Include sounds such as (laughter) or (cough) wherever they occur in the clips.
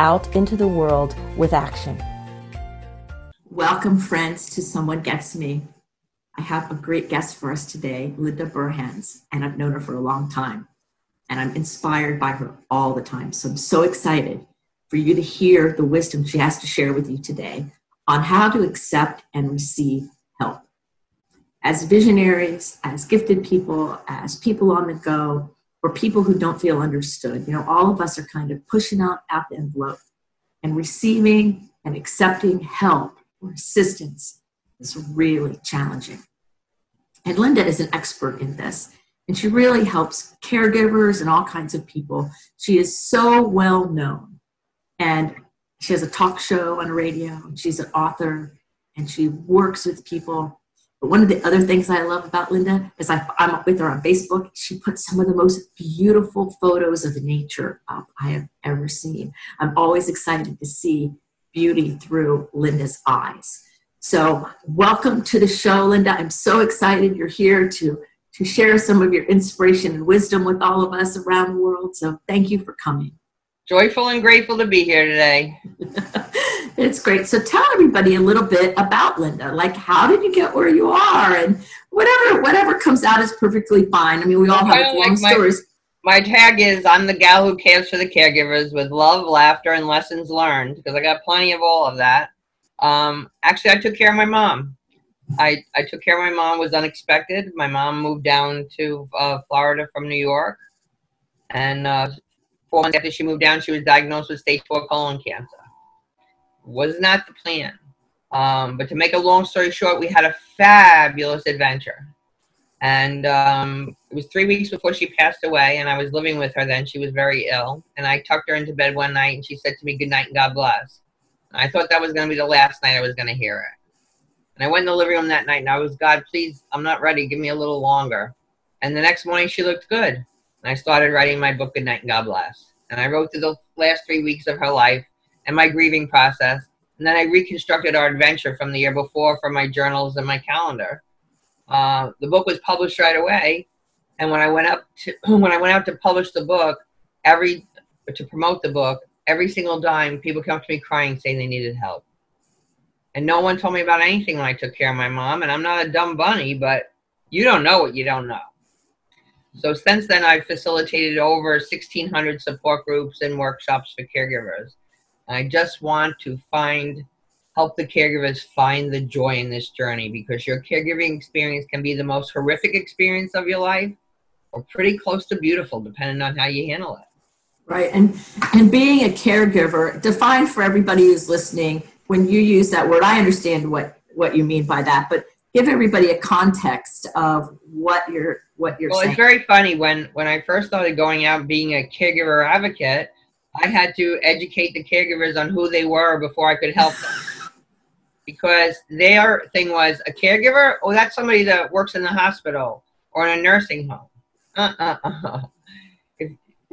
out into the world with action. Welcome, friends, to Someone Gets Me. I have a great guest for us today, Linda Burhans, and I've known her for a long time. And I'm inspired by her all the time. So I'm so excited for you to hear the wisdom she has to share with you today on how to accept and receive help as visionaries, as gifted people, as people on the go, or people who don't feel understood. You know, all of us are kind of pushing out, out the envelope and receiving and accepting help or assistance is really challenging. And Linda is an expert in this, and she really helps caregivers and all kinds of people. She is so well known, and she has a talk show on radio, and she's an author, and she works with people but one of the other things I love about Linda is I, am with her on Facebook. She puts some of the most beautiful photos of nature up I have ever seen. I'm always excited to see beauty through Linda's eyes. So, welcome to the show, Linda. I'm so excited you're here to, to share some of your inspiration and wisdom with all of us around the world. So, thank you for coming. Joyful and grateful to be here today. (laughs) It's great. So tell everybody a little bit about Linda. Like, how did you get where you are, and whatever whatever comes out is perfectly fine. I mean, we all have long like stories. My, my tag is I'm the gal who cares for the caregivers with love, laughter, and lessons learned because I got plenty of all of that. Um, actually, I took care of my mom. I, I took care of my mom. was unexpected. My mom moved down to uh, Florida from New York, and uh, four months after she moved down, she was diagnosed with stage four colon cancer was not the plan. Um, but to make a long story short, we had a fabulous adventure. And um, it was three weeks before she passed away, and I was living with her then. She was very ill. And I tucked her into bed one night, and she said to me, Good night and God bless. And I thought that was going to be the last night I was going to hear it. And I went in the living room that night, and I was, God, please, I'm not ready. Give me a little longer. And the next morning, she looked good. And I started writing my book, Good Night and God Bless. And I wrote through the last three weeks of her life and my grieving process. And then I reconstructed our adventure from the year before from my journals and my calendar. Uh, the book was published right away, and when I went up to (clears throat) when I went out to publish the book, every to promote the book, every single dime, people come to me crying saying they needed help. And no one told me about anything when I took care of my mom. And I'm not a dumb bunny, but you don't know what you don't know. So since then, I've facilitated over 1,600 support groups and workshops for caregivers. I just want to find, help the caregivers find the joy in this journey because your caregiving experience can be the most horrific experience of your life or pretty close to beautiful, depending on how you handle it. Right. And, and being a caregiver, defined for everybody who's listening, when you use that word, I understand what, what you mean by that, but give everybody a context of what you're what you're well saying. it's very funny when when i first started going out being a caregiver advocate I had to educate the caregivers on who they were before I could help them. (sighs) because their thing was a caregiver, oh, that's somebody that works in the hospital or in a nursing home. (laughs) Uh-uh-uh.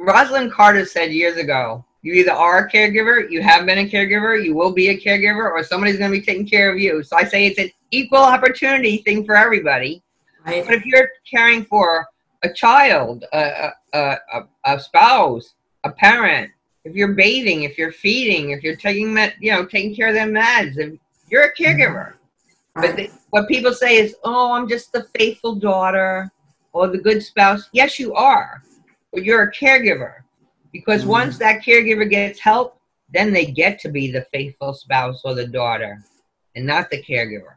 Rosalynn Carter said years ago, you either are a caregiver, you have been a caregiver, you will be a caregiver, or somebody's going to be taking care of you. So I say it's an equal opportunity thing for everybody. Right. But if you're caring for a child, a, a, a, a spouse, a parent, if you're bathing, if you're feeding, if you're taking med, you know, taking care of their meds, if you're a caregiver. Right. But they, what people say is, "Oh, I'm just the faithful daughter or the good spouse." Yes, you are, but you're a caregiver because mm-hmm. once that caregiver gets help, then they get to be the faithful spouse or the daughter, and not the caregiver.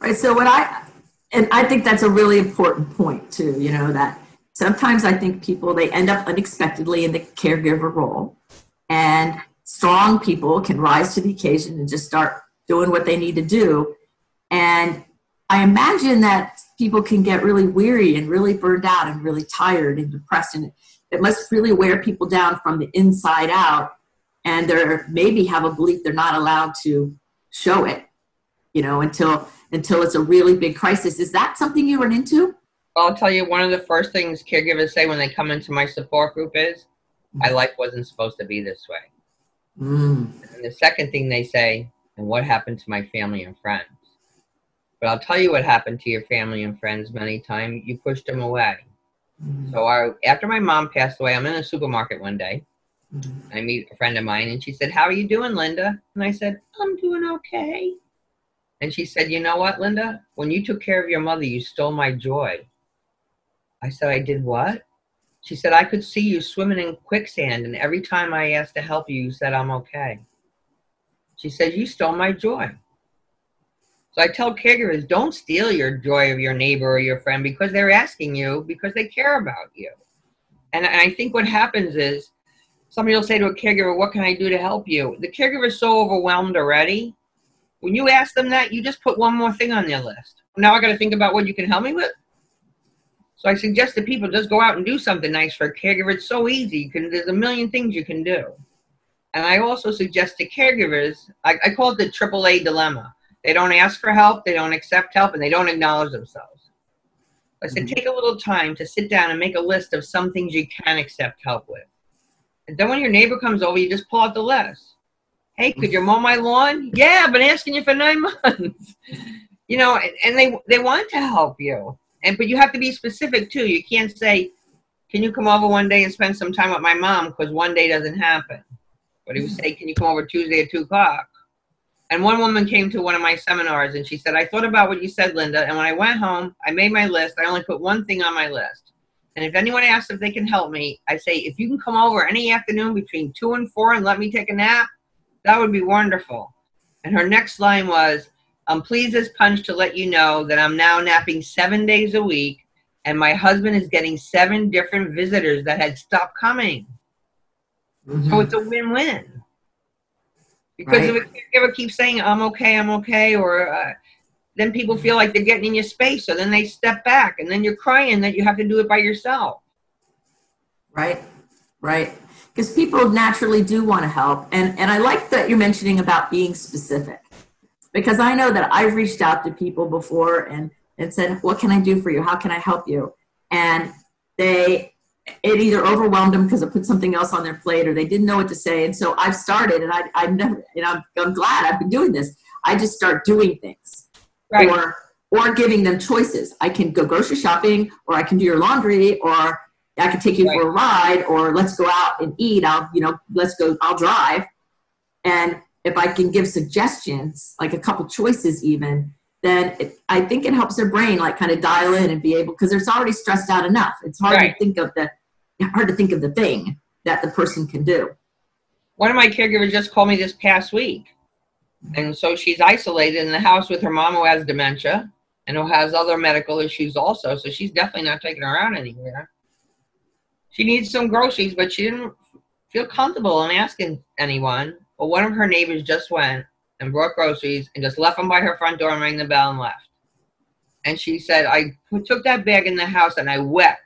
Right. So what I and I think that's a really important point too. You know that sometimes I think people they end up unexpectedly in the caregiver role, and strong people can rise to the occasion and just start doing what they need to do. And I imagine that people can get really weary and really burned out and really tired and depressed, and it must really wear people down from the inside out. and they're maybe have a belief they're not allowed to show it, you know, until until it's a really big crisis. Is that something you run into? I'll tell you one of the first things caregivers say when they come into my support group is, "My life wasn't supposed to be this way." Mm. And the second thing they say, "And what happened to my family and friends?" But I'll tell you what happened to your family and friends many times. You pushed them away. Mm. So I, after my mom passed away, I'm in a supermarket one day. Mm. I meet a friend of mine, and she said, "How are you doing, Linda?" And I said, "I'm doing okay." And she said, "You know what, Linda? When you took care of your mother, you stole my joy." I said, "I did what?" She said, "I could see you swimming in quicksand, and every time I asked to help you, you said I'm okay." She said, "You stole my joy." So I tell caregivers, don't steal your joy of your neighbor or your friend because they're asking you because they care about you. And I think what happens is somebody will say to a caregiver, What can I do to help you? The caregiver is so overwhelmed already. When you ask them that, you just put one more thing on their list. Now I got to think about what you can help me with. So I suggest that people just go out and do something nice for a caregiver. It's so easy. You can, there's a million things you can do. And I also suggest to caregivers, I, I call it the AAA dilemma. They don't ask for help, they don't accept help, and they don't acknowledge themselves. I said, Mhm. take a little time to sit down and make a list of some things you can accept help with. And then when your neighbor comes over, you just pull out the list. Hey, could you mow my lawn? Yeah, I've been asking you for nine (laughs) months. you know, and, and they they want to help you. And but you have to be specific too. You can't say, Can you come over one day and spend some time with my mom? Because one day doesn't happen. But he would say, Can you come over Tuesday at two o'clock? And one woman came to one of my seminars and she said, I thought about what you said, Linda, and when I went home, I made my list. I only put one thing on my list. And if anyone asks if they can help me, I say, if you can come over any afternoon between two and four and let me take a nap, that would be wonderful. And her next line was, I'm pleased as punch to let you know that I'm now napping seven days a week, and my husband is getting seven different visitors that had stopped coming. So Mhm. it's a win-win. Because if a caregiver keeps saying "I'm okay, I'm okay," or uh, then people feel like they're getting in your space, so then they step back, and then you're crying that you have to do it by yourself. Right, right. Because people naturally do want to help. And, and I like that you're mentioning about being specific. Because I know that I've reached out to people before and, and said, What can I do for you? How can I help you? And they, it either overwhelmed them because it put something else on their plate or they didn't know what to say. And so I've started, and I, I've never, and I'm, I'm glad I've been doing this. I just start doing things Right. or or giving them choices. I can go grocery shopping, or I can do your laundry, or I can take you for a ride, or let's go out and eat. I'll you know let's go. I'll drive, and if I can give suggestions, like a couple choices, even then it, I think it helps their brain like kind of dial in and be able because it's already stressed out enough. It's hard Right. to think of the hard to think of the thing that the person can do. One of my caregivers just called me this past week. And so she's isolated in the house with her mom who has dementia and who has other medical issues also. So she's definitely not taking her out anywhere. She needs some groceries, but she didn't feel comfortable in asking anyone. But one of her neighbors just went and brought groceries and just left them by her front door and rang the bell and left. And she said, I took that bag in the house and I wept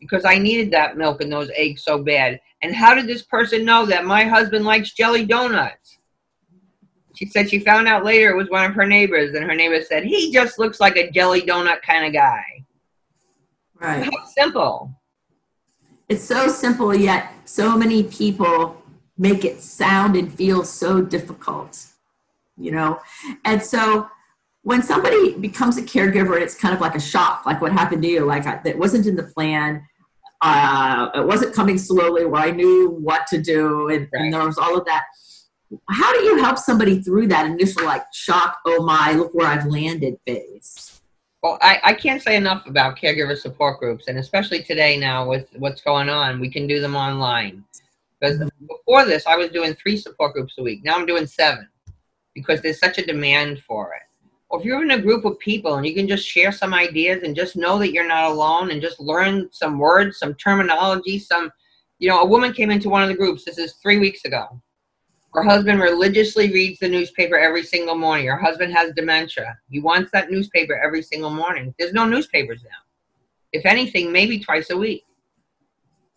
because I needed that milk and those eggs so bad. And how did this person know that my husband likes jelly donuts? She said she found out later it was one of her neighbors, and her neighbor said, He just looks like a jelly donut kind of guy. Right. How simple. It's so simple, yet so many people make it sound and feel so difficult, you know? And so when somebody becomes a caregiver, it's kind of like a shock, like what happened to you, like I, that wasn't in the plan. Uh, it wasn't coming slowly where I knew what to do, and, Right. and there was all of that. How do you help somebody through that initial like shock, oh my, look where I've landed phase? Well, I, I can't say enough about caregiver support groups, and especially today now with what's going on, we can do them online. Because mm-hmm. before this, I was doing three support groups a week. Now I'm doing seven because there's such a demand for it. Or if you're in a group of people and you can just share some ideas and just know that you're not alone and just learn some words, some terminology, some, you know, a woman came into one of the groups, this is three weeks ago. Her husband religiously reads the newspaper every single morning. Her husband has dementia. He wants that newspaper every single morning. There's no newspapers now. If anything, maybe twice a week.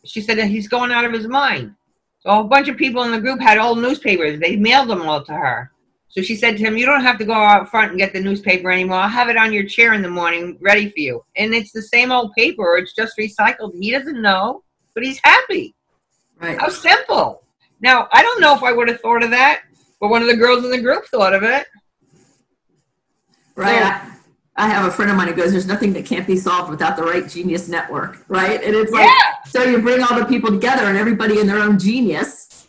She said that he's going out of his mind. So a bunch of people in the group had old newspapers. They mailed them all to her. So she said to him, You don't have to go out front and get the newspaper anymore. I'll have it on your chair in the morning ready for you. And it's the same old paper, it's just recycled. He doesn't know, but he's happy. Right. How simple. Now, I don't know if I would have thought of that, but one of the girls in the group thought of it. Right. So- I, have a friend of mine who goes, There's nothing that can't be solved without the right genius network. Right. And it's like, Yeah. so you bring all the people together and everybody in their own genius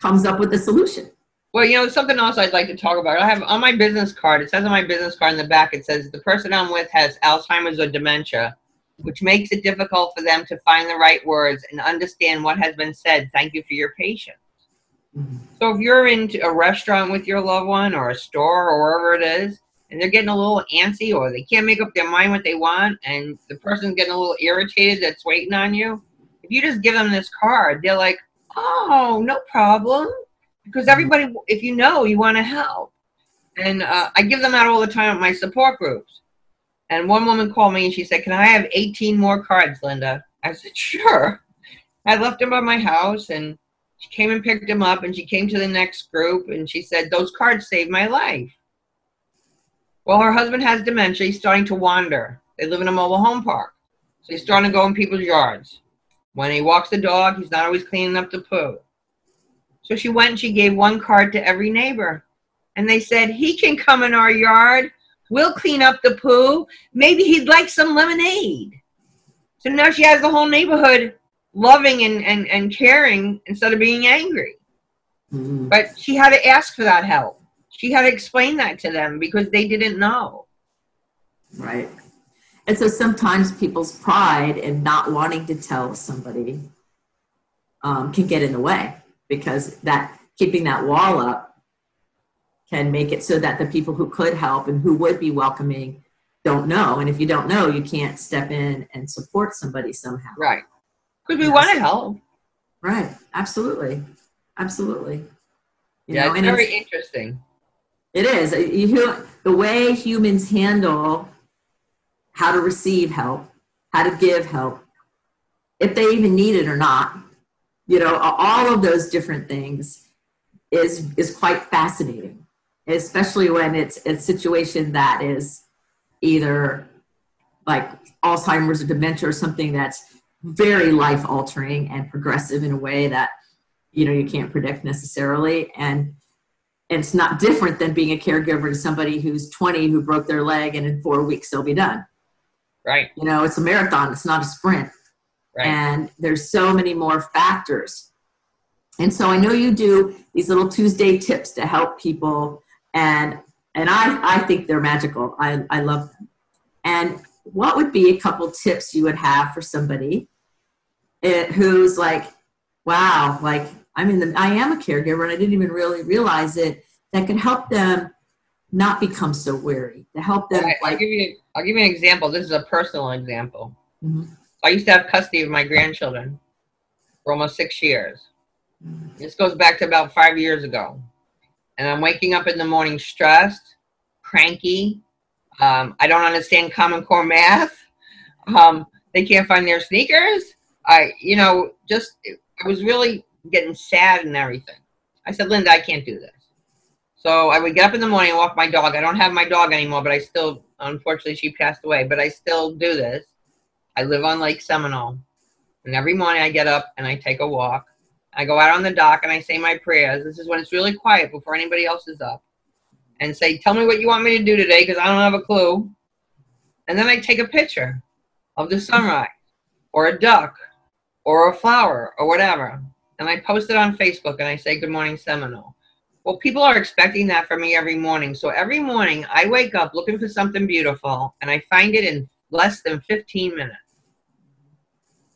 comes up with a solution. Well, you know, something else I'd like to talk about. I have on my business card, it says on my business card in the back, it says the person I'm with has Alzheimer's or dementia, which makes it difficult for them to find the right words and understand what has been said. Thank you for your patience. Mm-hmm. So if you're in a restaurant with your loved one or a store or wherever it is, and they're getting a little antsy or they can't make up their mind what they want, and the person's getting a little irritated that's waiting on you, if you just give them this card, they're like, oh, no problem. Because everybody, if you know, you want to help. And uh, I give them out all the time at my support groups. And one woman called me and she said, Can I have 18 more cards, Linda? I said, Sure. I left them at my house and she came and picked them up and she came to the next group and she said, Those cards saved my life. Well, her husband has dementia. He's starting to wander. They live in a mobile home park. So he's starting to go in people's yards. When he walks the dog, he's not always cleaning up the poo. So she went and she gave one card to every neighbor. And they said, He can come in our yard. We'll clean up the poo. Maybe he'd like some lemonade. So now she has the whole neighborhood loving and, and, and caring instead of being angry. Mhm. But she had to ask for that help. She had to explain that to them because they didn't know. Right. And so sometimes people's pride in not wanting to tell somebody um, can get in the way because that keeping that wall up can make it so that the people who could help and who would be welcoming don't know. And if you don't know, you can't step in and support somebody somehow. Right. Because we Yes. want to help. Right. Absolutely. Absolutely. You yeah, know, it's and very interesting. It is. The way humans handle how to receive help, how to give help, if they even need it or not, you know, all of those different things is is quite fascinating, especially when it's a situation that is either like Alzheimer's or dementia or something that's very life altering and progressive in a way that you know you can't predict necessarily and and it's not different than being a caregiver to somebody who's 20 who broke their leg and in four weeks they'll be done. Right. you know it's a marathon it's not a sprint. Right. and there's so many more factors. And so i know you do these little tuesday tips to help people and and i i think they're magical. I i love them. And what would be a couple tips you would have for somebody eh, who's like wow like i'm in the i am a caregiver and i didn't even really realize it that could help them not become so weary to help them Right, I'll give you I'll give you an example. This is a personal example. Mhm. I used to have custody of my grandchildren for almost six years. This goes back to about five years ago. And I'm waking up in the morning stressed, cranky. Um, I don't understand Common Core math. (laughs) Um, they can't find their sneakers. I, you know, just I was really getting sad and everything. I said, Linda, I can't do this. So I would get up in the morning and walk my dog. I don't have my dog anymore, but I still, unfortunately, she passed away. But I still do this. I live on Lake Seminole, and every morning I get up and I take a walk. I go out on the dock and I say my prayers. This is when it's really quiet before anybody else is up, and say, "Tell me what you want me to do today, because I don't have a clue." And then I take a picture of the sunrise, or a duck, or a flower, or whatever, and I post it on Facebook and I say, "Good morning, Seminole." Well, people are expecting that from me every morning. So every morning I wake up looking for something beautiful and I find it in less than 15 minutes.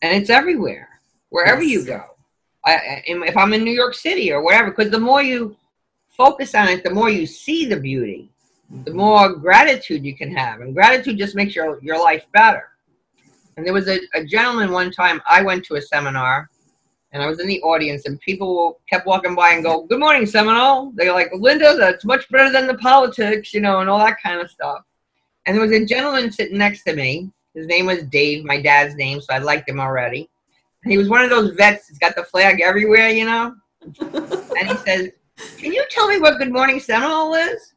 And it's everywhere, wherever Yes. you go. I, if I'm in New York City or whatever, because the more you focus on it, the more you see the beauty, the mm-hmm. more gratitude you can have. And gratitude just makes your, your life better. And there was a, a gentleman one time, I went to a seminar and I was in the audience, and people kept walking by and go, "Good morning, Seminole." They're like, "Linda, that's much better than the politics, you know, and all that kind of stuff." And there was a gentleman sitting next to me. His name was Dave, my dad's name, so I liked him already. And he was one of those vets that's got the flag everywhere, you know? (laughs) and he says, Can you tell me what Good Morning Seminole is?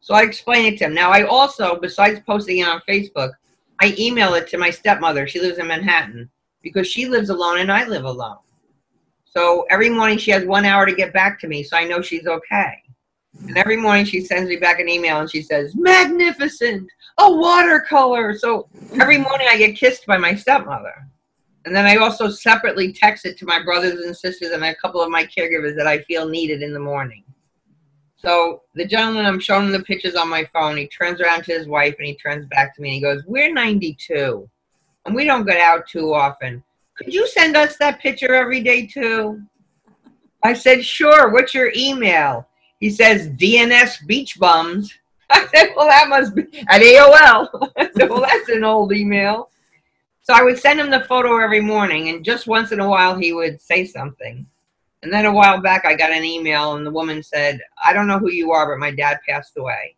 So I explained it to him. Now, I also, besides posting it on Facebook, I email it to my stepmother. She lives in Manhattan because she lives alone and I live alone. So every morning she has one hour to get back to me, so I know she's okay. And every morning she sends me back an email and she says, Magnificent, a watercolor. So every morning I get kissed by my stepmother. And then I also separately text it to my brothers and sisters and a couple of my caregivers that I feel needed in the morning. So the gentleman, I'm showing the pictures on my phone. He turns around to his wife and he turns back to me and he goes, We're 92 and we don't get out too often. Could you send us that picture every day too? I said, Sure. What's your email? He says, DNS Beach Bums. (laughs) I said, Well, that must be (laughs) at AOL. I said, Well, that's an old email. So I would send him the photo every morning, and just once in a while he would say something. And then a while back, I got an email, and the woman said, I don't know who you are, but my dad passed away.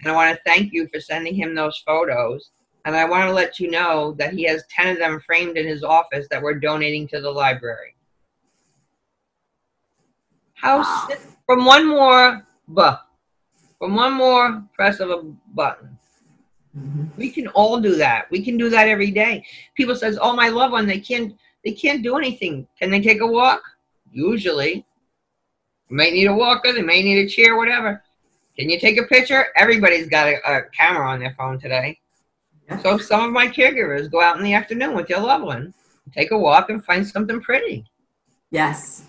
And I want to thank you for sending him those photos. And I want to let you know that he has 10 of them framed in his office that we're donating to the library. How wow. from one more buh, from one more press of a button. Mm-hmm. We can all do that. We can do that every day. People says, "Oh, my loved one, they can't they can't do anything. Can they take a walk?" Usually. They may need a walker, they may need a chair, whatever. Can you take a picture? Everybody's got a, a camera on their phone today. So some of my caregivers go out in the afternoon with their loved one, take a walk and find something pretty. Yes.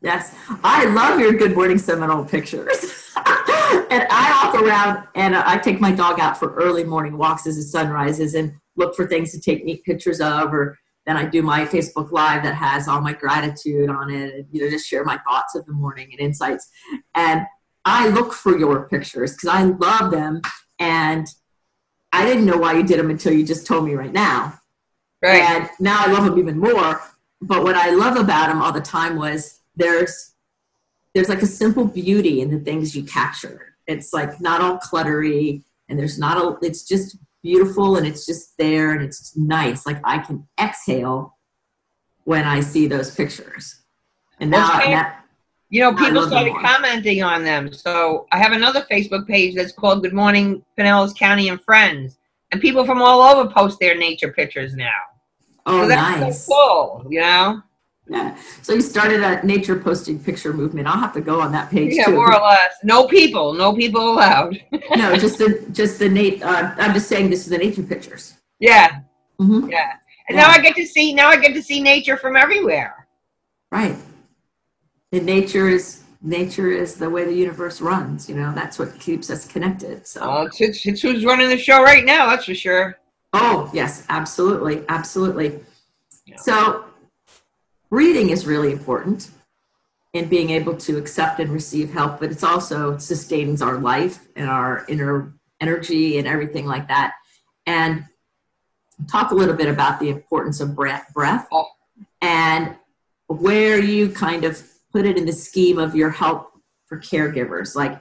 Yes. I love your Good Morning Seminole pictures. (laughs) and I walk around and I take my dog out for early morning walks as the sun rises and look for things to take neat pictures of or then I do my Facebook Live that has all my gratitude on it and you know just share my thoughts of the morning and insights. And I look for your pictures because I love them and I didn't know why you did them until you just told me right now. Right. And now I love them even more. But what I love about them all the time was there's there's like a simple beauty in the things you capture. It's like not all cluttery and there's not a it's just beautiful and it's just there and it's nice. Like I can exhale when I see those pictures. And now, okay. now you know, people started commenting on them. So I have another Facebook page that's called Good Morning Pinellas County and Friends. And people from all over post their nature pictures now. Oh, so nice. So cool, you know? Yeah. So you started a nature posting picture movement. I'll have to go on that page. Yeah, too. more or less. No people. No people allowed. (laughs) no, just the (laughs) just the Nate. Uh, I'm just saying this is the nature pictures. Yeah. Mm-hmm. Yeah. And yeah. now I get to see. Now I get to see nature from everywhere. Right and nature is nature is the way the universe runs. You know, that's what keeps us connected. So it's, it's, it's who's running the show right now. That's for sure. Oh yes, absolutely, absolutely. Yeah. So reading is really important in being able to accept and receive help, but it's also sustains our life and our inner energy and everything like that. And talk a little bit about the importance of breath, breath oh. and where you kind of put it in the scheme of your help for caregivers? Like,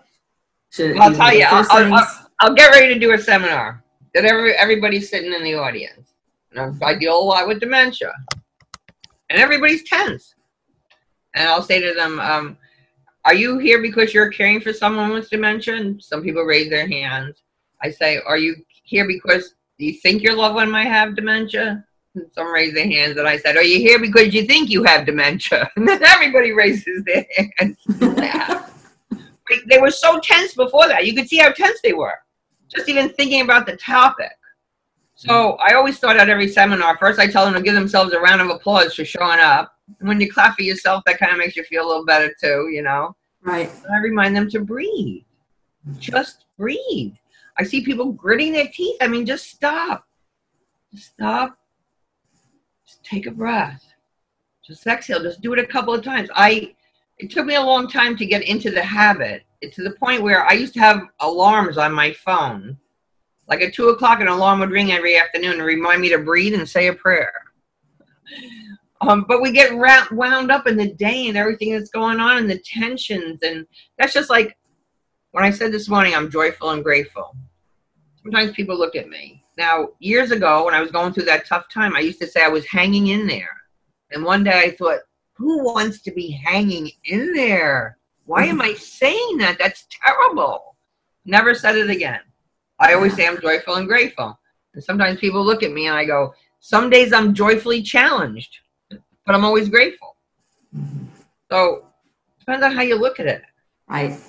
should I'll tell you, I'll, I'll, I'll, get ready to do a seminar that every, everybody's sitting in the audience. And I deal a lot with dementia, and everybody's tense. And I'll say to them, um, "Are you here because you're caring for someone with dementia?" And some people raise their hands. I say, "Are you here because you think your loved one might have dementia?" Some raise their hands, and I said, "Are you here because you think you have dementia?" (laughs) And then everybody raises their hands. they were so tense before that. You could see how tense they were, just even thinking about the topic. So mm. I always start out every seminar. First, I tell them to give themselves a round of applause for showing up. And when you clap for yourself, that kind of makes you feel a little better too, you know. Right. And I remind them to breathe. Just breathe. I see people gritting their teeth. I mean, just stop. Stop take a breath. Just exhale. Just do it a couple of times. I it took me a long time to get into the habit. to the point where I used to have alarms on my phone. Like at two o'clock, an alarm would ring every afternoon to remind me to breathe and say a prayer. Um, but we get wound up in the day and everything that's going on and the tensions. And that's just like when I said this morning, I'm joyful and grateful. Sometimes people look at me now, years ago, when I was going through that tough time, I used to say I was hanging in there. And one day I thought, who wants to be hanging in there? Why am I (laughs) saying that? That's terrible. Never said it again. I always say I'm joyful and grateful. And sometimes people look at me and I go, some days I'm joyfully challenged, but I'm always grateful. Mm-hmm. So depends on how you look at it. Right.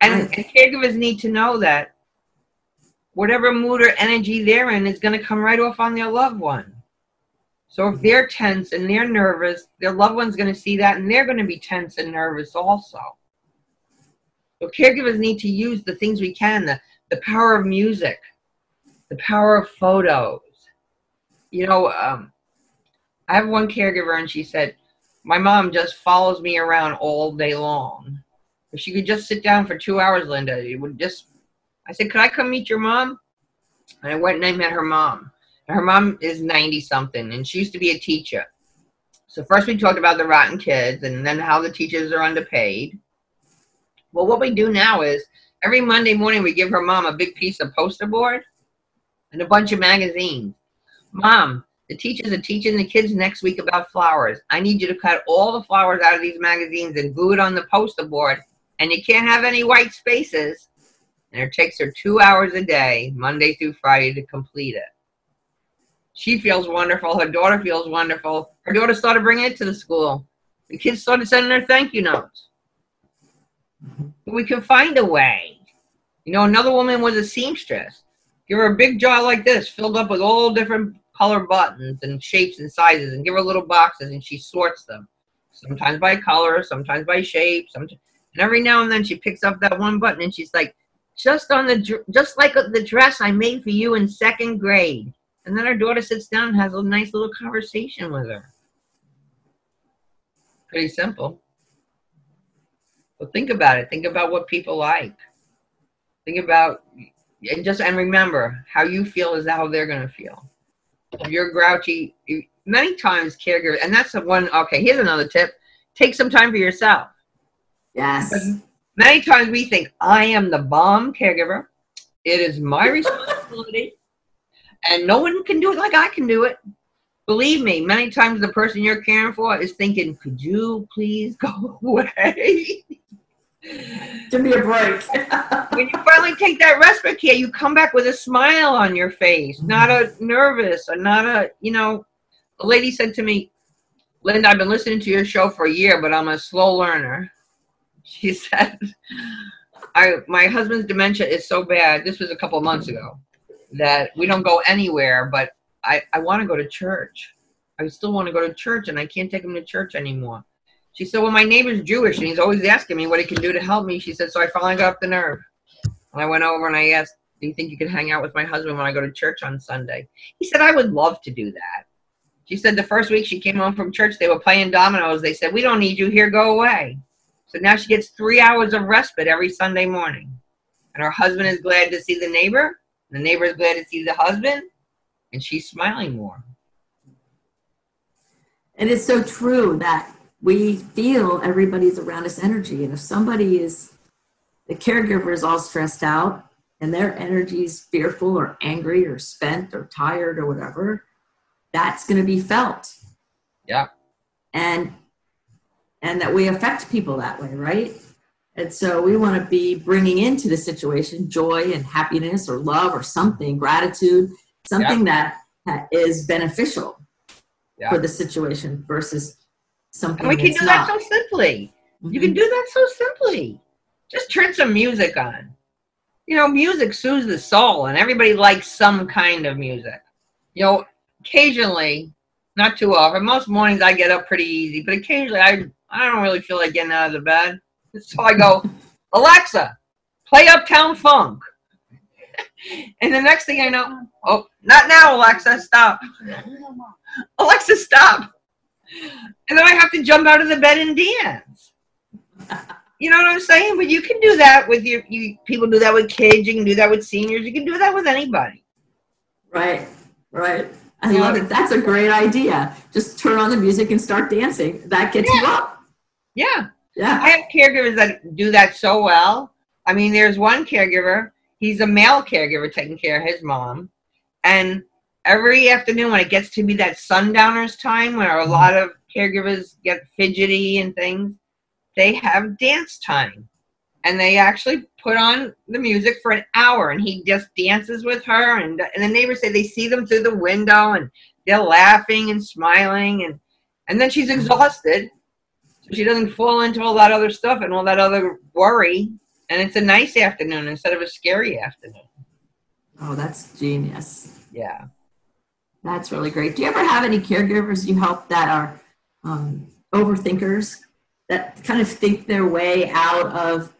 And, Right. and caregivers need to know that whatever mood or energy they're in is going to come right off on their loved one. So if they're tense and they're nervous, their loved one's going to see that and they're going to be tense and nervous also. So caregivers need to use the things we can, the, the power of music, the power of photos. You know, um, I have one caregiver and she said, my mom just follows me around all day long. If she could just sit down for two hours, Linda, it would just. I said, "Could I come meet your mom?" And I went and I met her mom. And her mom is ninety something, and she used to be a teacher. So first we talked about the rotten kids, and then how the teachers are underpaid. Well, what we do now is every Monday morning we give her mom a big piece of poster board and a bunch of magazines. Mom, the teachers are teaching the kids next week about flowers. I need you to cut all the flowers out of these magazines and glue it on the poster board. And you can't have any white spaces. And it takes her two hours a day, Monday through Friday, to complete it. She feels wonderful. Her daughter feels wonderful. Her daughter started bringing it to the school. The kids started sending her thank you notes. We can find a way. You know, another woman was a seamstress. Give her a big jar like this, filled up with all different color buttons and shapes and sizes, and give her little boxes, and she sorts them. Sometimes by color, sometimes by shape. Sometimes, and every now and then she picks up that one button, and she's like, "Just on the, just like the dress I made for you in second grade." And then her daughter sits down and has a nice little conversation with her. Pretty simple. But think about it. Think about what people like. Think about and just and remember how you feel is how they're gonna feel. If you're grouchy, many times caregivers, and that's the one. Okay, here's another tip: take some time for yourself. Yes. Many times we think I am the bomb caregiver. It is my (laughs) responsibility, and no one can do it like I can do it. Believe me, many times the person you're caring for is thinking, "Could you please go (laughs) away?" Give me a break. (laughs) when you finally take that respite care, you come back with a smile on your face, not a mm-hmm. nervous or not a, you know. A lady said to me, Linda, I've been listening to your show for a year, but I'm a slow learner. She (laughs) said, I my husband's dementia is so bad, this was a couple months ago, that we don't go anywhere, but I, I want to go to church. I still want to go to church and I can't take him to church anymore. She said, Well, my neighbor's Jewish and he's always asking me what he can do to help me. She said, So I finally got up the nerve. And I went over and I asked, Do you think you could hang out with my husband when I go to church on Sunday? He said, I would love to do that. She said, The first week she came home from church, they were playing dominoes. They said, We don't need you here, go away. So now she gets three hours of respite every Sunday morning. And her husband is glad to see the neighbor. The neighbor is glad to see the husband. And she's smiling more. And it's so true that we feel everybody's around us energy. And if somebody is, the caregiver is all stressed out and their energy is fearful or angry or spent or tired or whatever, that's going to be felt. Yeah. And and that we affect people that way, right? And so we want to be bringing into the situation joy and happiness or love or something, gratitude, something that that is beneficial Yeah. for the situation versus something And we can do that so simply. You Mhm. can do that so simply. Just turn some music on. You know, music soothes the soul, and everybody likes some kind of music. You know, occasionally, not too often, most mornings I get up pretty easy, but occasionally I, I don't really feel like getting out of the bed. (laughs) So I go, Alexa, play Uptown Funk. (laughs) and the next thing I know, oh, not now, Alexa, stop. (laughs) Alexa, stop. And then I have to jump out of the bed and dance. You know what I'm saying? But you can do that with your you people do that with kids, you can do that with seniors, you can do that with anybody. Right, right. I love it. That's a great idea. Just turn on the music and start dancing. That gets you up. Yeah. Yeah. I have caregivers that do that so well. I mean, there's one caregiver, he's a male caregiver taking care of his mom, and every afternoon when it gets to be that sundowners time where a mm-hmm. lot of caregivers get fidgety and things, they have dance time. And they actually put on the music for an hour and he just dances with her and, and the neighbors say they see them through the window and they're laughing and smiling and and then she's mm-hmm. exhausted so she doesn't fall into all that other stuff and all that other worry and it's a nice afternoon instead of a scary afternoon Oh, that's genius. yeah That's really great. Do you ever have any caregivers you help that are um, overthinkers that kind of think their way out of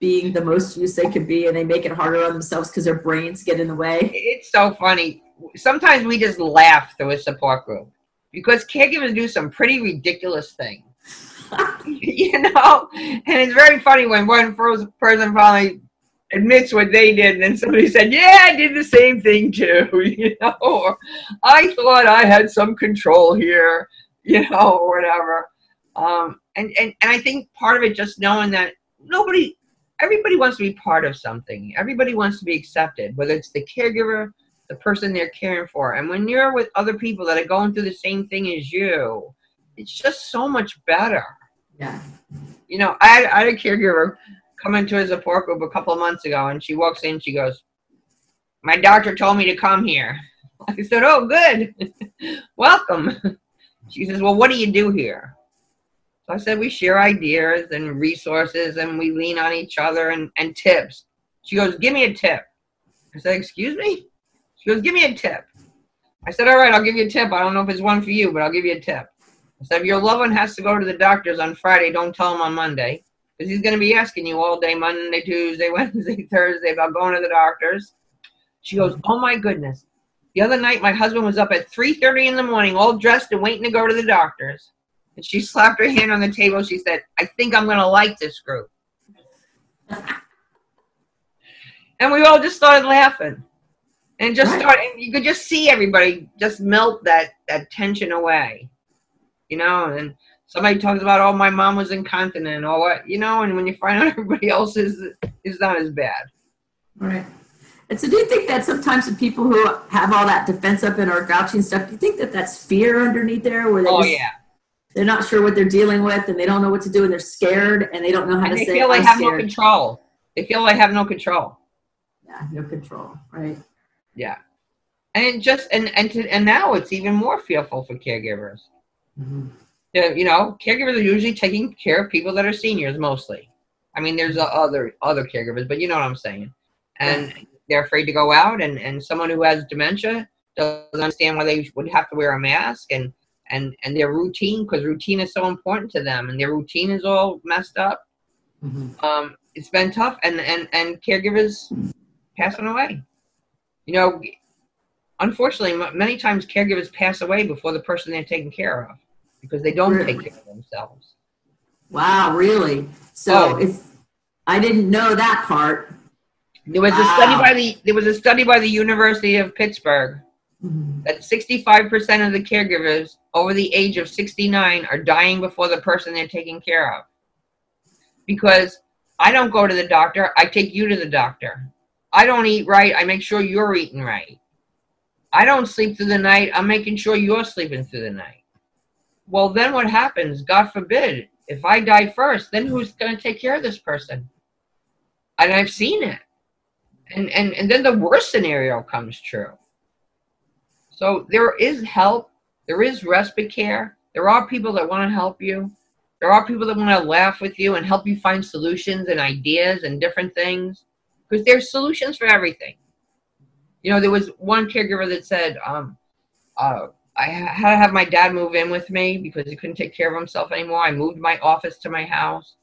being the most use they could be and they make it harder on themselves because their brains get in the way? it's so funny sometimes we just laugh through a support group because caregivers do some pretty ridiculous things (laughs) you know? And it's very funny when one person finally admits what they did and then somebody said yeah i did the same thing too (laughs) you know? Or i thought i had some control here (laughs) you know or whatever. Um and and, and i think part of it just knowing that nobody everybody wants to be part of something. Everybody wants to be accepted whether it's the caregiver the person they're caring for. And when you're with other people that are going through the same thing as you it's just so much better Yeah. you know, I had, I had a caregiver come into a support group a couple of months ago, and she walks in. She goes, "My doctor told me to come here." (laughs) I said, "Oh, good, (laughs) welcome." (laughs) She says, "Well, what do you do here?" So I said, "We share ideas and resources, and we lean on each other and, and tips." She goes, "Give me a tip." I said, "Excuse me?" She goes, "Give me a tip." I said, "All right, I'll give you a tip. I don't know if it's one for you, but I'll give you a tip." I said, if your loved one has to go to the doctor's on Friday, don't tell him on Monday. Because he's going to be asking you all day, Monday, Tuesday, (laughs) Wednesday, Thursday, about going to the doctor's. She goes, oh my goodness. The other night, my husband was up at 3.30 in the morning, all dressed and waiting to go to the doctor's. And she slapped her hand on the table. She said, I think I'm going to like this group. and we all just started laughing. And just Right. started, you could just see everybody just melt that, that tension away you know, and somebody talks about, oh, my mom was incontinent or what, you know, and when you find (laughs) out everybody else is is not as bad. Right. And so, do you think that sometimes the people who have all that defense up and are grouchy and stuff, do you think that that's fear underneath there, where they Oh just, yeah, they're not sure what they're dealing with and they don't know what to do and they're scared and they don't know how and to they say feel they have no control. They feel they have no control. Yeah, no control. Right. Yeah, and just and and to, and now it's even more fearful for caregivers. Mm-hmm. Yeah, you know, caregivers are usually taking care of people that are seniors mostly. I mean, there's other other caregivers, but you know what I'm saying. And they're afraid to go out, and and someone who has dementia doesn't understand why they would have to wear a mask, and and and their routine because routine is so important to them, and their routine is all messed up. Mm-hmm. Um, it's been tough, and and and caregivers passing away. You know, unfortunately, m- many times caregivers pass away before the person they're taking care of because they don't Really? take care of themselves. Wow, really? So Oh. it's I didn't know that part. There was a study by the there was a study by the University of Pittsburgh Mhm. that 65% of the caregivers over the age of 69 are dying before the person they're taking care of. Because I don't go to the doctor, I take you to the doctor. I don't eat right, I make sure you're eating right. I don't sleep through the night, I'm making sure you're sleeping through the night. Well, then what happens? God forbid, if I die first, then who's going to take care of this person? And I've seen it. And, and, and then the worst scenario comes true. So there is help. There is respite care. There are people that want to help you. There are people that want to laugh with you and help you find solutions and ideas and different things because there's solutions for everything. You know, there was one caregiver that said, um, uh, I had to have my dad move in with me because he couldn't take care of himself anymore. I moved my office to my house.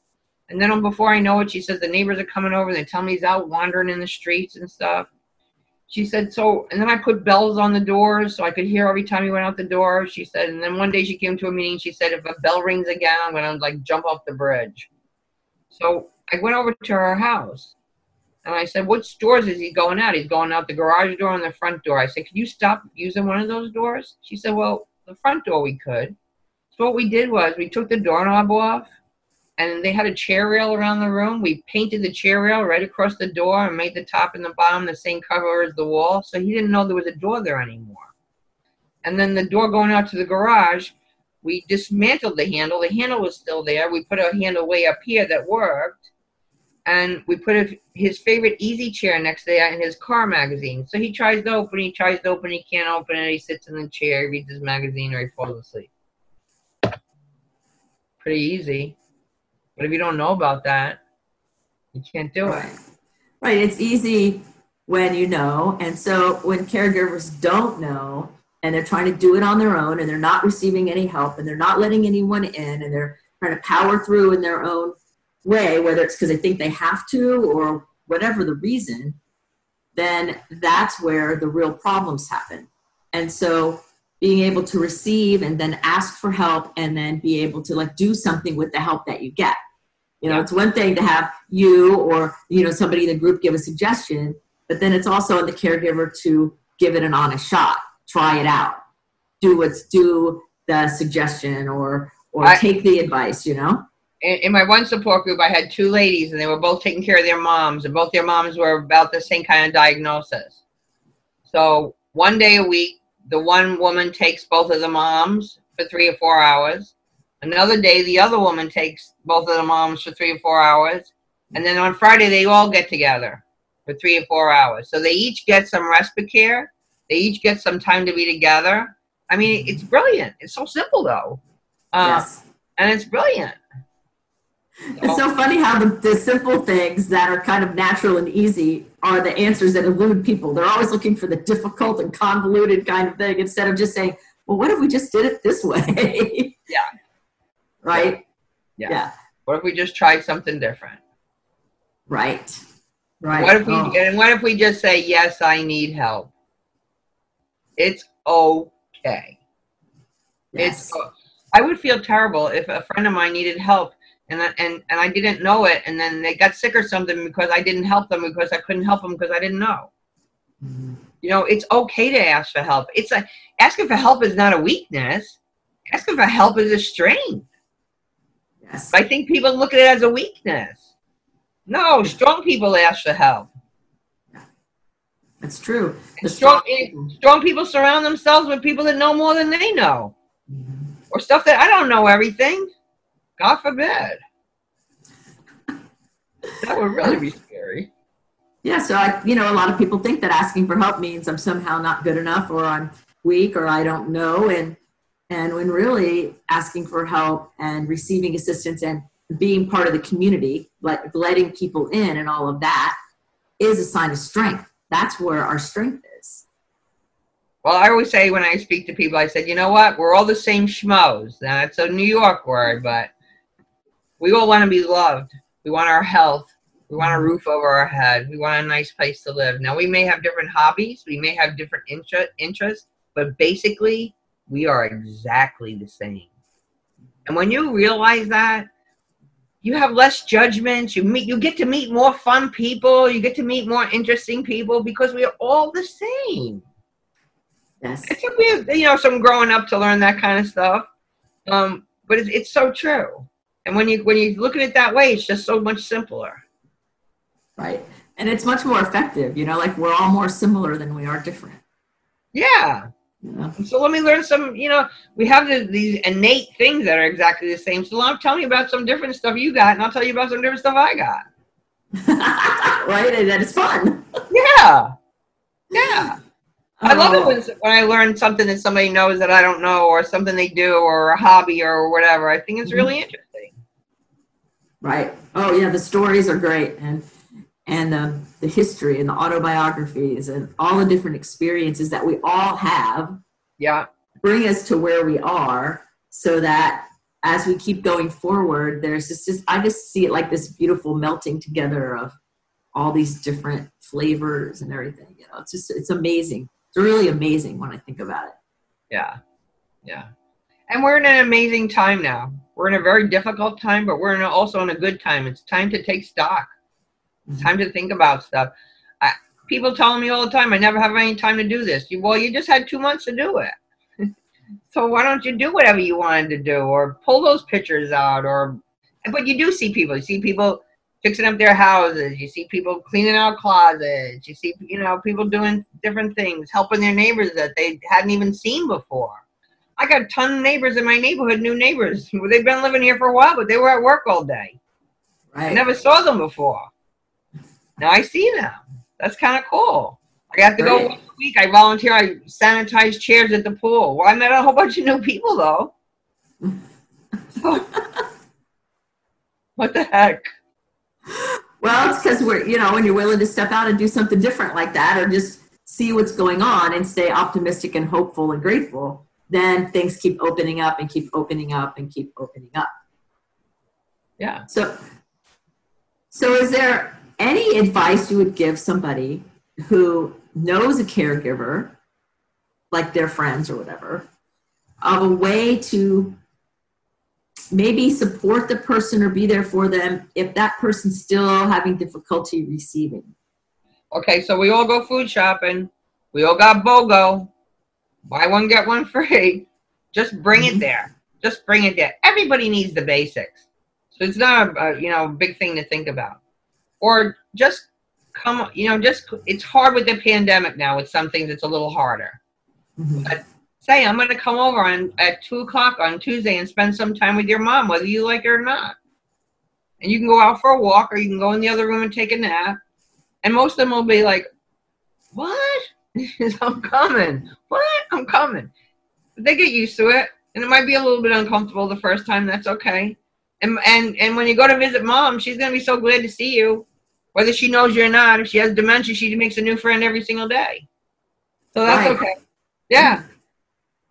And then before I know it, she says the neighbors are coming over. And they tell me he's out wandering in the streets and stuff. She said, so, and then I put bells on the doors so I could hear every time he went out the door. She said, and then one day she came to a meeting. She said, if a bell rings again, I'm going to like jump off the bridge. So I went over to her house and I said, which doors is he going out? He's going out the garage door and the front door. I said, can you stop using one of those doors? She said, well, the front door we could. So what we did was we took the doorknob off and they had a chair rail around the room. We painted the chair rail right across the door and made the top and the bottom the same color as the wall. So he didn't know there was a door there anymore. and then the door going out to the garage, we dismantled the handle. The handle was still there. We put a handle way up here that worked, and we put a, his favorite easy chair next to that in his car magazine. So he tries to open, he tries to open, he can't open it. He sits in the chair, he reads his magazine, or he falls asleep. Pretty easy. But if you don't know about that, you can't do it. Right. Right. It's easy when you know. And so when caregivers don't know and they're trying to do it on their own and they're not receiving any help and they're not letting anyone in and they're trying to power through in their own way, whether it's because they think they have to or whatever the reason, then that's where the real problems happen. And so being able to receive and then ask for help and then be able to like do something with the help that you get you know, yeah. it's one thing to have you or you know somebody in the group give a suggestion, but then it's also on the caregiver to give it an honest shot, try it out, do what's do the suggestion or or I, take the advice. You know. In, in my one support group, I had two ladies, and they were both taking care of their moms, and both their moms were about the same kind of diagnosis. So one day a week, the one woman takes both of the moms for three or four hours Another day, the other woman takes both of the moms for three or four hours. And then on Friday, they all get together for three or four hours. So they each get some respite care. They each get some time to be together. I mean, it's brilliant. It's so simple, though. Uh, yes. And it's brilliant. It's so funny how the, the simple things that are kind of natural and easy are the answers that elude people. They're always looking for the difficult and convoluted kind of thing instead of just saying, well, what if we just did it this way? (laughs) yeah right? Yeah. yeah. What if we just tried something different? Right. Right. What if we oh. and what if we just say yes, I need help? It's okay. Yes. It's I would feel terrible if a friend of mine needed help and and and I didn't know it and then they got sick or something because I didn't help them because I couldn't help them because I didn't know. Mm-hmm. You know, it's okay to ask for help. It's a asking for help is not a weakness. Asking for help is a strength. Yes. I think people look at it as a weakness. No, strong people ask for help. That's true. The strong, strong, strong people surround themselves with people that know more than they know, mm-hmm. or stuff that I don't know everything. God forbid. that would really be scary. Yeah, so I, you know, a lot of people think that asking for help means I'm somehow not good enough, or I'm weak, or I don't know, and and when really asking for help and receiving assistance and being part of the community, like letting people in and all of that is a sign of strength. That's where our strength is. Well, I always say when I speak to people, I said, you know what? We're all the same schmoes. Now, it's a New York word, but we all want to be loved. We want our health. We want a roof over our head. We want a nice place to live. Now, we may have different hobbies. We may have different interests, but basically, we are exactly the same. And when you realize that, you have less judgments. You meet, you get to meet more fun people. You get to meet more interesting people because we are all the same. Yes. It took me, you know, some growing up to learn that kind of stuff. Um, but it's, it's so true. And when you when you look at it that way, it's just so much simpler. Right. And it's much more effective. You know, like we're all more similar than we are different. Yeah. So let me learn some, you know, we have the, these innate things that are exactly the same. So I'm telling you about some different stuff you got, and I'll tell you about some different stuff I got. (laughs) right? And that is fun. Yeah. (laughs) Yeah. I love it when, when I learn something that somebody knows that I don't know, or something they do, or a hobby, or whatever. I think it's really mm-hmm. interesting. Right. Oh, yeah. The stories are great. And and um, the history and the autobiographies and all the different experiences that we all have. Yeah. Bring us to where we are so that as we keep going forward there's just, just i just see it like this beautiful melting together of all these different flavors and everything you know? It's just it's amazing. It's really amazing when i think about it. Yeah. Yeah. And we're in an amazing time now we're in a very difficult time but we're in a, also in a good time it's time to take stock It's mm-hmm. time to think about stuff. I, people telling me all the time, I never have any time to do this. You, well, you just had two months to do it. (laughs) so why don't you do whatever you wanted to do or pull those pictures out or, but you do see people, you see people fixing up their houses. You see people cleaning out closets. You see, you know, people doing different things, helping their neighbors that they hadn't even seen before. I got a ton of neighbors in my neighborhood, new neighbors. They've been living here for a while, but they were at work all day. Right. I never saw them before. Now I see them. That's kind of cool. I have to go once a week. I volunteer. I sanitize chairs at the pool. Well, I met a whole bunch of new people though. So, (laughs) what the heck? Well, it's because we're, you know, when you're willing to step out and do something different like that, or just see what's going on and stay optimistic and hopeful and grateful, then things keep opening up and keep opening up and keep opening up. Yeah. So, so is there any advice you would give somebody who knows a caregiver, like their friends or whatever, of a way to maybe support the person or be there for them if that person's still having difficulty receiving? Okay, so we all go food shopping. We all got BOGO. Buy one, get one free. Just bring it Mhm. there. Just bring it there. Everybody needs the basics. So it's not a, a you know big thing to think about. Or just come, you know, just it's hard with the pandemic now. With some things, it's a little harder. Mhm. Say, I'm going to come over on at two o'clock on Tuesday and spend some time with your mom, whether you like it or not. And you can go out for a walk, or you can go in the other room and take a nap. And most of them will be like, "What? (laughs) I'm coming. What? I'm coming." They get used to it, and it might be a little bit uncomfortable the first time. That's okay. And and and when you go to visit mom, she's gonna be so glad to see you, whether she knows you or not. If she has dementia, she makes a new friend every single day. So that's Right. okay. Yeah.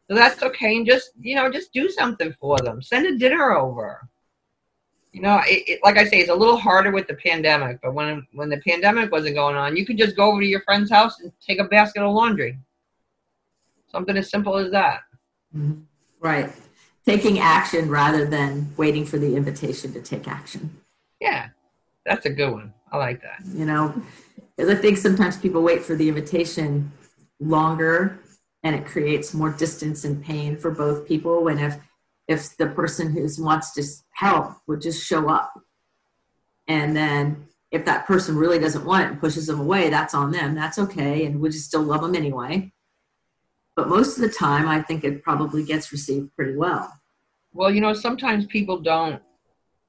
So that's okay, and just you know, just do something for them. Send a dinner over. You know, it, it, like I say, it's a little harder with the pandemic. But when when the pandemic wasn't going on, you could just go over to your friend's house and take a basket of laundry. Something as simple as that. Mhm. Right. Taking action rather than waiting for the invitation to take action. Yeah, that's a good one. I like that. you know because i think sometimes people wait for the invitation longer and it creates more distance and pain for both people when if if the person who wants to help would just show up and then if that person really doesn't want it and pushes them away that's on them that's okay and we just still love them anyway but most of the time i think it probably gets received pretty well Well, you know, sometimes people don't.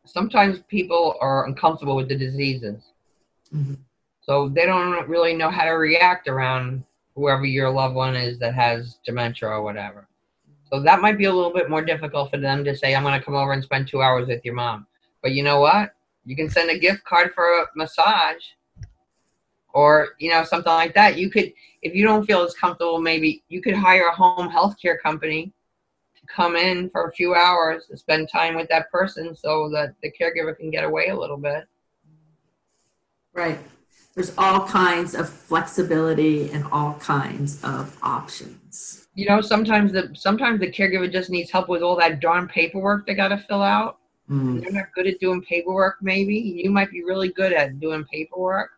Sometimes people are uncomfortable with the diseases, Mhm. so they don't really know how to react around whoever your loved one is that has dementia or whatever. So that might be a little bit more difficult for them to say, "I'm going to come over and spend two hours with your mom." But you know what? You can send a gift card for a massage, or you know something like that. You could, if you don't feel as comfortable, maybe you could hire a home health care company to come in for a few hours to spend time with that person so that the caregiver can get away a little bit. right there's all kinds of flexibility and all kinds of options You know, sometimes the sometimes the caregiver just needs help with all that darn paperwork they got to fill out. Mm. They're not good at doing paperwork. Maybe you might be really good at doing paperwork.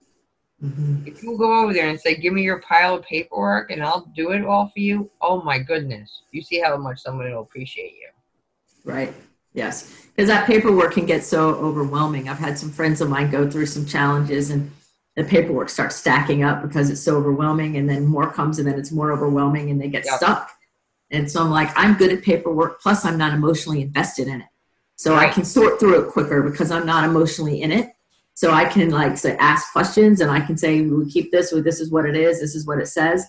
Mhm. If you go over there and say, "Give me your pile of paperwork, and I'll do it all for you," oh my goodness, you see how much somebody will appreciate you. Right. Yes. Because that paperwork can get so overwhelming. I've had some friends of mine go through some challenges and the paperwork starts stacking up because it's so overwhelming and then more comes and then it's more overwhelming and they get Yep. stuck. And so I'm like, I'm good at paperwork, plus I'm not emotionally invested in it. So I can sort through it quicker because I'm not emotionally in it. So I can like say ask questions and I can say we keep this or this is what it is, this is what it says,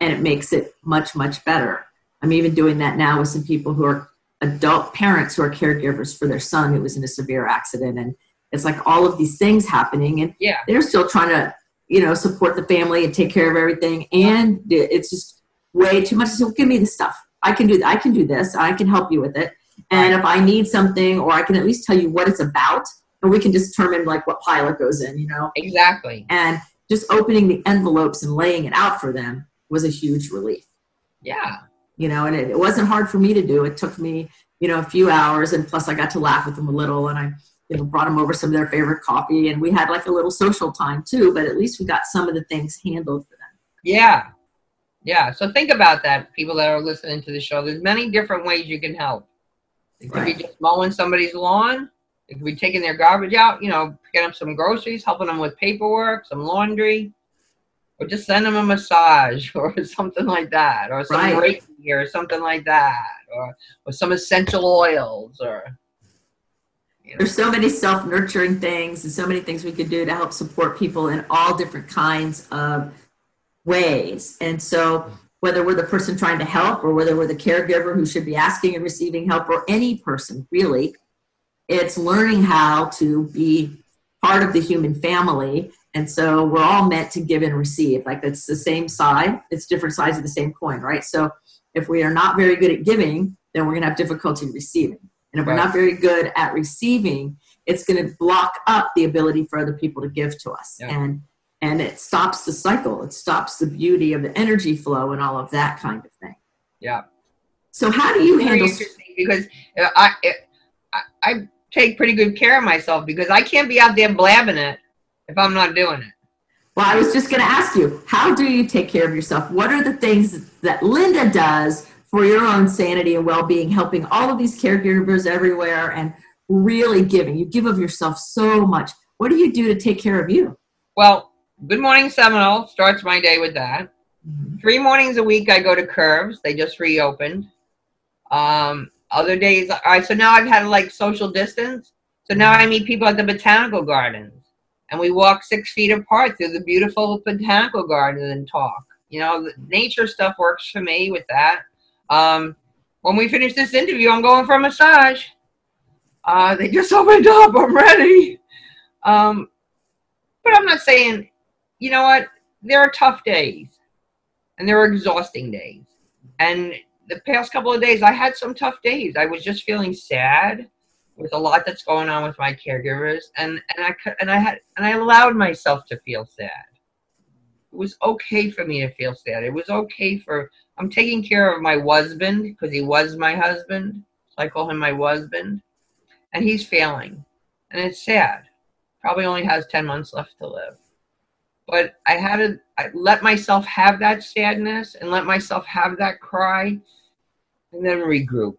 and it makes it much, much better. I'm even doing that now with some people who are adult parents who are caregivers for their son who was in a severe accident and it's like all of these things happening and Yeah, they're still trying to you know support the family and take care of everything. And it's just way too much. So give me the stuff. I can do i can do this. I can help you with it. And if i need something or i can at least tell you what it's about and we can determine like what pile it goes in you know? Exactly. and just opening the envelopes and laying it out for them was a huge relief. Yeah, you know and it, it wasn't hard for me to do. It took me you know a few hours and plus i got to laugh with them a little and i you know brought them over some of their favorite coffee and we had like a little social time too but at least we got some of the things handled for them yeah, yeah. So think about that, people that are listening to the show. There's many different ways you can help. It could Right. be just mowing somebody's lawn. It could be taking their garbage out, you know, picking up some groceries, helping them with paperwork, some laundry, or just send them a massage (laughs) or something like that, or some Right. Reiki or something like that, or or some essential oils, or There's so many self nurturing things and so many things we could do to help support people in all different kinds of ways. And so, whether we're the person trying to help or whether we're the caregiver who should be asking and receiving help, or any person really, it's learning how to be part of the human family. And so, we're all meant to give and receive. Like, it's the same side, it's different sides of the same coin, right? So, if we are not very good at giving, then we're going to have difficulty receiving. And if we're not very good at receiving, it's going to block up the ability for other people to give to us. Yeah. And and it stops the cycle. It stops the beauty of the energy flow and all of that kind of thing. yeah. So how do you handle because uh, I, I I take pretty good care of myself because I can't be out there blabbing it if I'm not doing it. Well, I was just going to ask you, how do you take care of yourself? What are the things that Linda does for your own sanity and well-being, helping all of these caregivers everywhere and really giving? You give of yourself so much. What do you do to take care of you? Well, Good Morning Seminole starts my day with that. Three mornings a week I go to Curves. They just reopened. Um, other days, all right. So now I've had like social distance. So now I meet people at the botanical gardens, and we walk six feet apart through the beautiful botanical gardens and talk. You know, the nature stuff works for me with that. Um, when we finish this interview, I'm going for a massage. Uh, they just opened up. I'm ready. Um, but I'm not saying, you know what? There are tough days, and there are exhausting days. And the past couple of days, I had some tough days. I was just feeling sad with a lot that's going on with my caregivers, and and I and I had and I allowed myself to feel sad. It was okay for me to feel sad. It was okay for I'm taking care of my husband because he was my husband. I call him my husband, and he's failing, and it's sad. Probably only has ten months left to live but I had to I let myself have that sadness and let myself have that cry and then regroup.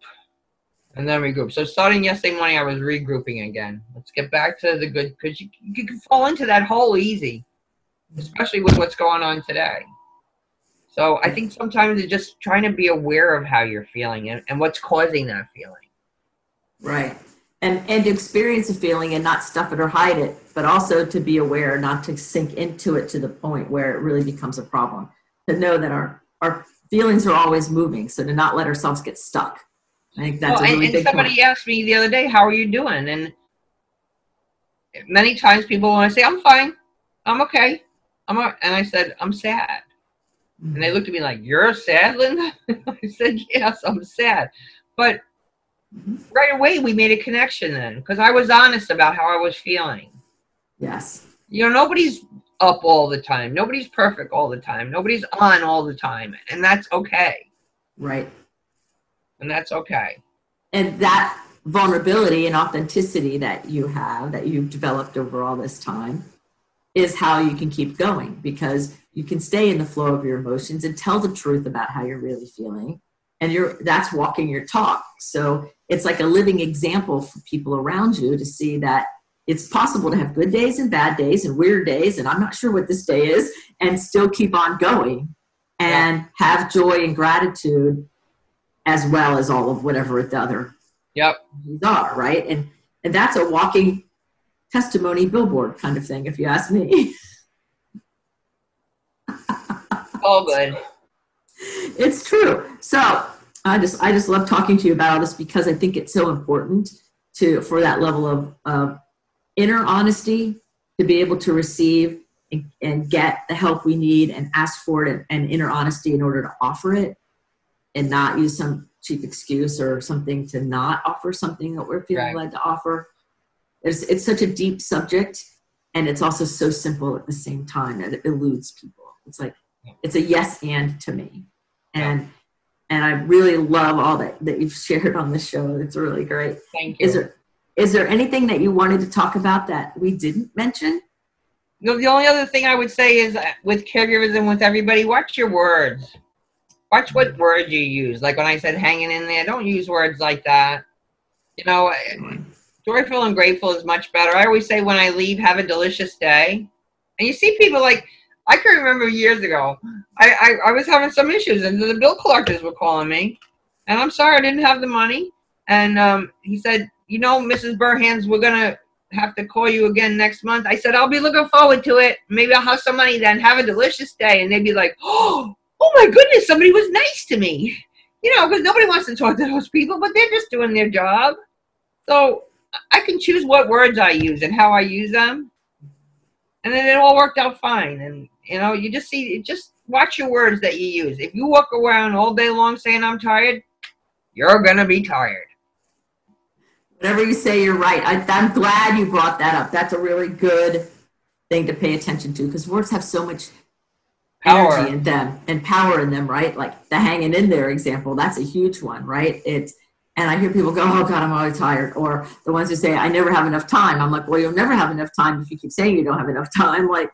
And then regroup. So starting yesterday morning, I was regrouping again. Let's get back to the good because you, you can fall into that hole easy, especially with what's going on today. So I think sometimes it's just trying to be aware of how you're feeling and, and what's causing that feeling. Right. And and to experience a feeling and not stuff it or hide it, but also to be aware, not to sink into it to the point where it really becomes a problem. To know that our our feelings are always moving, so to not let ourselves get stuck. I think that's Well, a and, really and big somebody point. asked me the other day, "How are you doing?" And many times people want to say, "I'm fine, I'm okay, I'm," all-" and I said, "I'm sad." And they looked at me like, "You're sad, Linda?" (laughs) I said, "Yes, I'm sad." But right away, we made a connection then because I was honest about how I was feeling. Yes. You know, nobody's up all the time. Nobody's perfect all the time. Nobody's on all the time, and that's okay. Right. And that's okay. And that vulnerability and authenticity that you have, that you've developed over all this time, is how you can keep going because you can stay in the flow of your emotions and tell the truth about how you're really feeling. And you're that's walking your talk. So it's like a living example for people around you to see that it's possible to have good days and bad days and weird days, and I'm not sure what this day is, and still keep on going and have joy and gratitude as well as all of whatever the other Yep. these are, right? And and that's a walking testimony billboard kind of thing, if you ask me. (laughs) All good. it's true. So I just I just love talking to you about all this because I think it's so important to for that level of, of inner honesty to be able to receive and, and get the help we need and ask for it and, and inner honesty in order to offer it and not use some cheap excuse or something to not offer something that we're feeling Right. led to offer. It's, it's such a deep subject and it's also so simple at the same time that it eludes people. It's like it's a yes and to me. And and I really love all that, that you've (laughs) shared on this show. It's really great. Thank you. Is there is there anything that you wanted to talk about that we didn't mention? No, the only other thing I would say is uh, with caregivers and with everybody, watch your words. Watch what words you use. Like when I said hanging in there, don't use words like that. You know, Joyful and grateful is much better. I always say when I leave, have a delicious day. And you see people like, I can remember years ago, I, I, I was having some issues and the bill collectors were calling me. And I'm sorry, I didn't have the money. And um, he said, you know, Mrs. Burhans, we're going to have to call you again next month. I said, I'll be looking forward to it. Maybe I'll have some money then. Have a delicious day. And they'd be like, oh, oh my goodness, somebody was nice to me. You know, because nobody wants to talk to those people, but they're just doing their job. So I can choose what words I use and how I use them. And then it all worked out fine. And, you know, you just see, just watch your words that you use. If you walk around all day long saying, I'm tired, you're going to be tired. Whatever you say, you're right. I, I'm glad you brought that up. That's a really good thing to pay attention to because words have so much Power. energy in them and power in them, right? Like the hanging in there example, that's a huge one, right? It's and I hear people go, "Oh God, I'm always tired," or the ones who say, "I never have enough time." I'm like, "Well, you'll never have enough time if you keep saying you don't have enough time." (laughs) Like,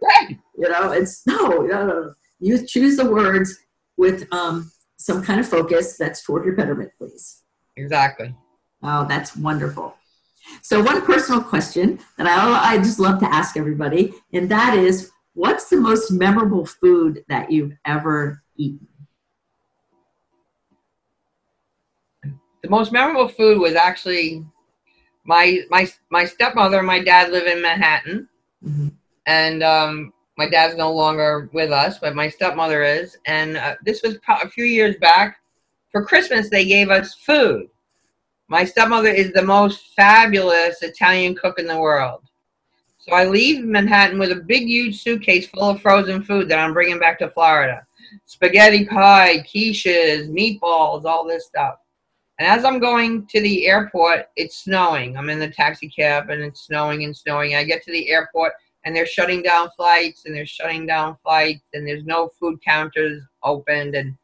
you know, it's no, no, no, no. You choose the words with um, some kind of focus that's toward your betterment, please. Exactly. Oh, that's wonderful. So, one personal question that I, I just love to ask everybody, and that is what's the most memorable food that you've ever eaten? The most memorable food was actually my my my stepmother and my dad live in Manhattan, Mm-hmm. and um, my dad's no longer with us, but my stepmother is. And uh, this was a few years back. For Christmas, they gave us food. My stepmother is the most fabulous Italian cook in the world. So I leave Manhattan with a big, huge suitcase full of frozen food that I'm bringing back to Florida spaghetti pie, quiches, meatballs, all this stuff. And as I'm going to the airport, it's snowing. I'm in the taxi cab and it's snowing and snowing. I get to the airport and they're shutting down flights and they're shutting down flights and there's no food counters opened and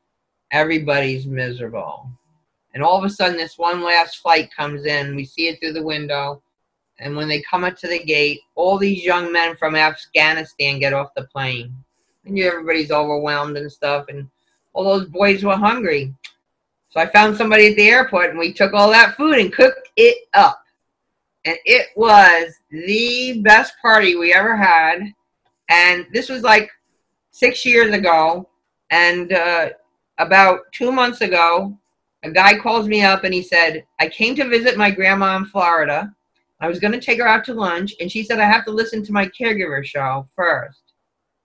everybody's miserable. And all of a sudden, this one last flight comes in. We see it through the window. And when they come up to the gate, all these young men from Afghanistan get off the plane. And everybody's overwhelmed and stuff. And all those boys were hungry. I found somebody at the airport and we took all that food and cooked it up. And it was the best party we ever had. And this was like six years ago. And uh, about two months ago, a guy calls me up and he said, I came to visit my grandma in Florida. I was going to take her out to lunch. And she said, I have to listen to my caregiver show first.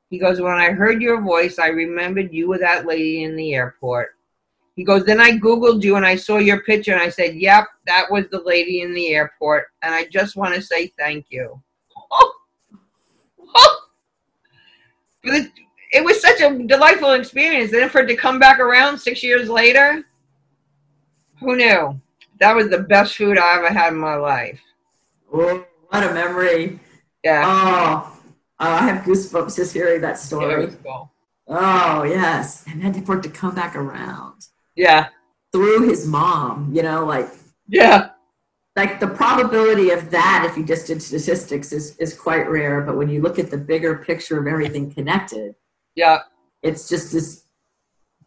He goes, When I heard your voice, I remembered you were that lady in the airport. He goes, Then I Googled you and I saw your picture and I said, Yep, that was the lady in the airport. And I just want to say thank you. (laughs) it was such a delightful experience. Then for it to come back around six years later, who knew? That was the best food I ever had in my life. Oh, what a memory. Yeah. Oh, oh I have goosebumps just hearing that Yeah, it story. was cool. Oh, yes. And then for it to come back around Yeah. through his mom, you know, like Yeah. like the probability of that if you just did statistics is, is quite rare but when you look at the bigger picture of everything connected Yeah. it's just this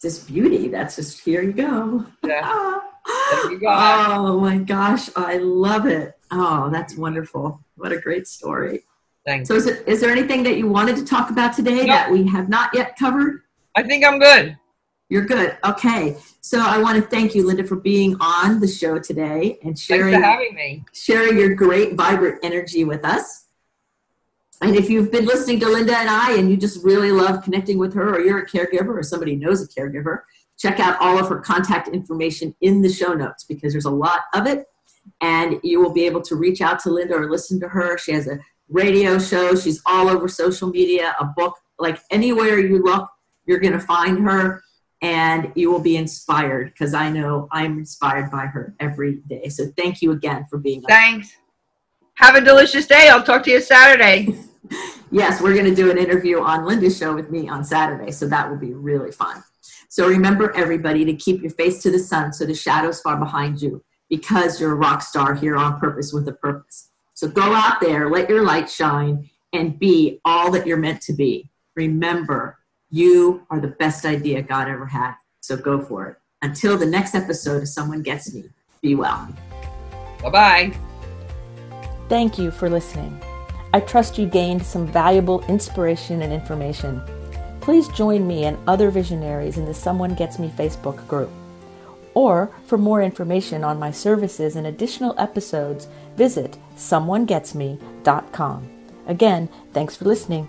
this beauty that's just here you go Yeah. (laughs) You go. oh my gosh i love it oh that's wonderful what a great story Thanks. so is, it, is there anything that you wanted to talk about today No. that we have not yet covered I think I'm good. You're good okay so i want to thank you linda for being on the show today and sharing for having me. sharing your great, vibrant energy with us. And if you've been listening to Linda and I and you just really love connecting with her, or you're a caregiver or somebody knows a caregiver, check out all of her contact information in the show notes because there's a lot of it. And you will be able to reach out to Linda or listen to her. She has a radio show, she's all over social media, a book, like anywhere you look, you're going to find her and you will be inspired because I know I'm inspired by her every day. So thank you again for being. Thanks. Have a delicious day. I'll talk to you Saturday. (laughs) Yes, we're going to do an interview on Linda's show with me on Saturday, so that will be really fun. So remember, everybody, to keep your face to the sun so the shadows far behind you because you're a rock star here on purpose with a purpose. So go out there, let your light shine, and be all that you're meant to be. Remember, you are the best idea God ever had. So go for it. Until the next episode of Someone Gets Me, be well. Bye bye. Thank you for listening. I trust you gained some valuable inspiration and information. Please join me and other visionaries in the Someone Gets Me Facebook group. Or for more information on my services and additional episodes, visit someonegetsme.com. Again, thanks for listening.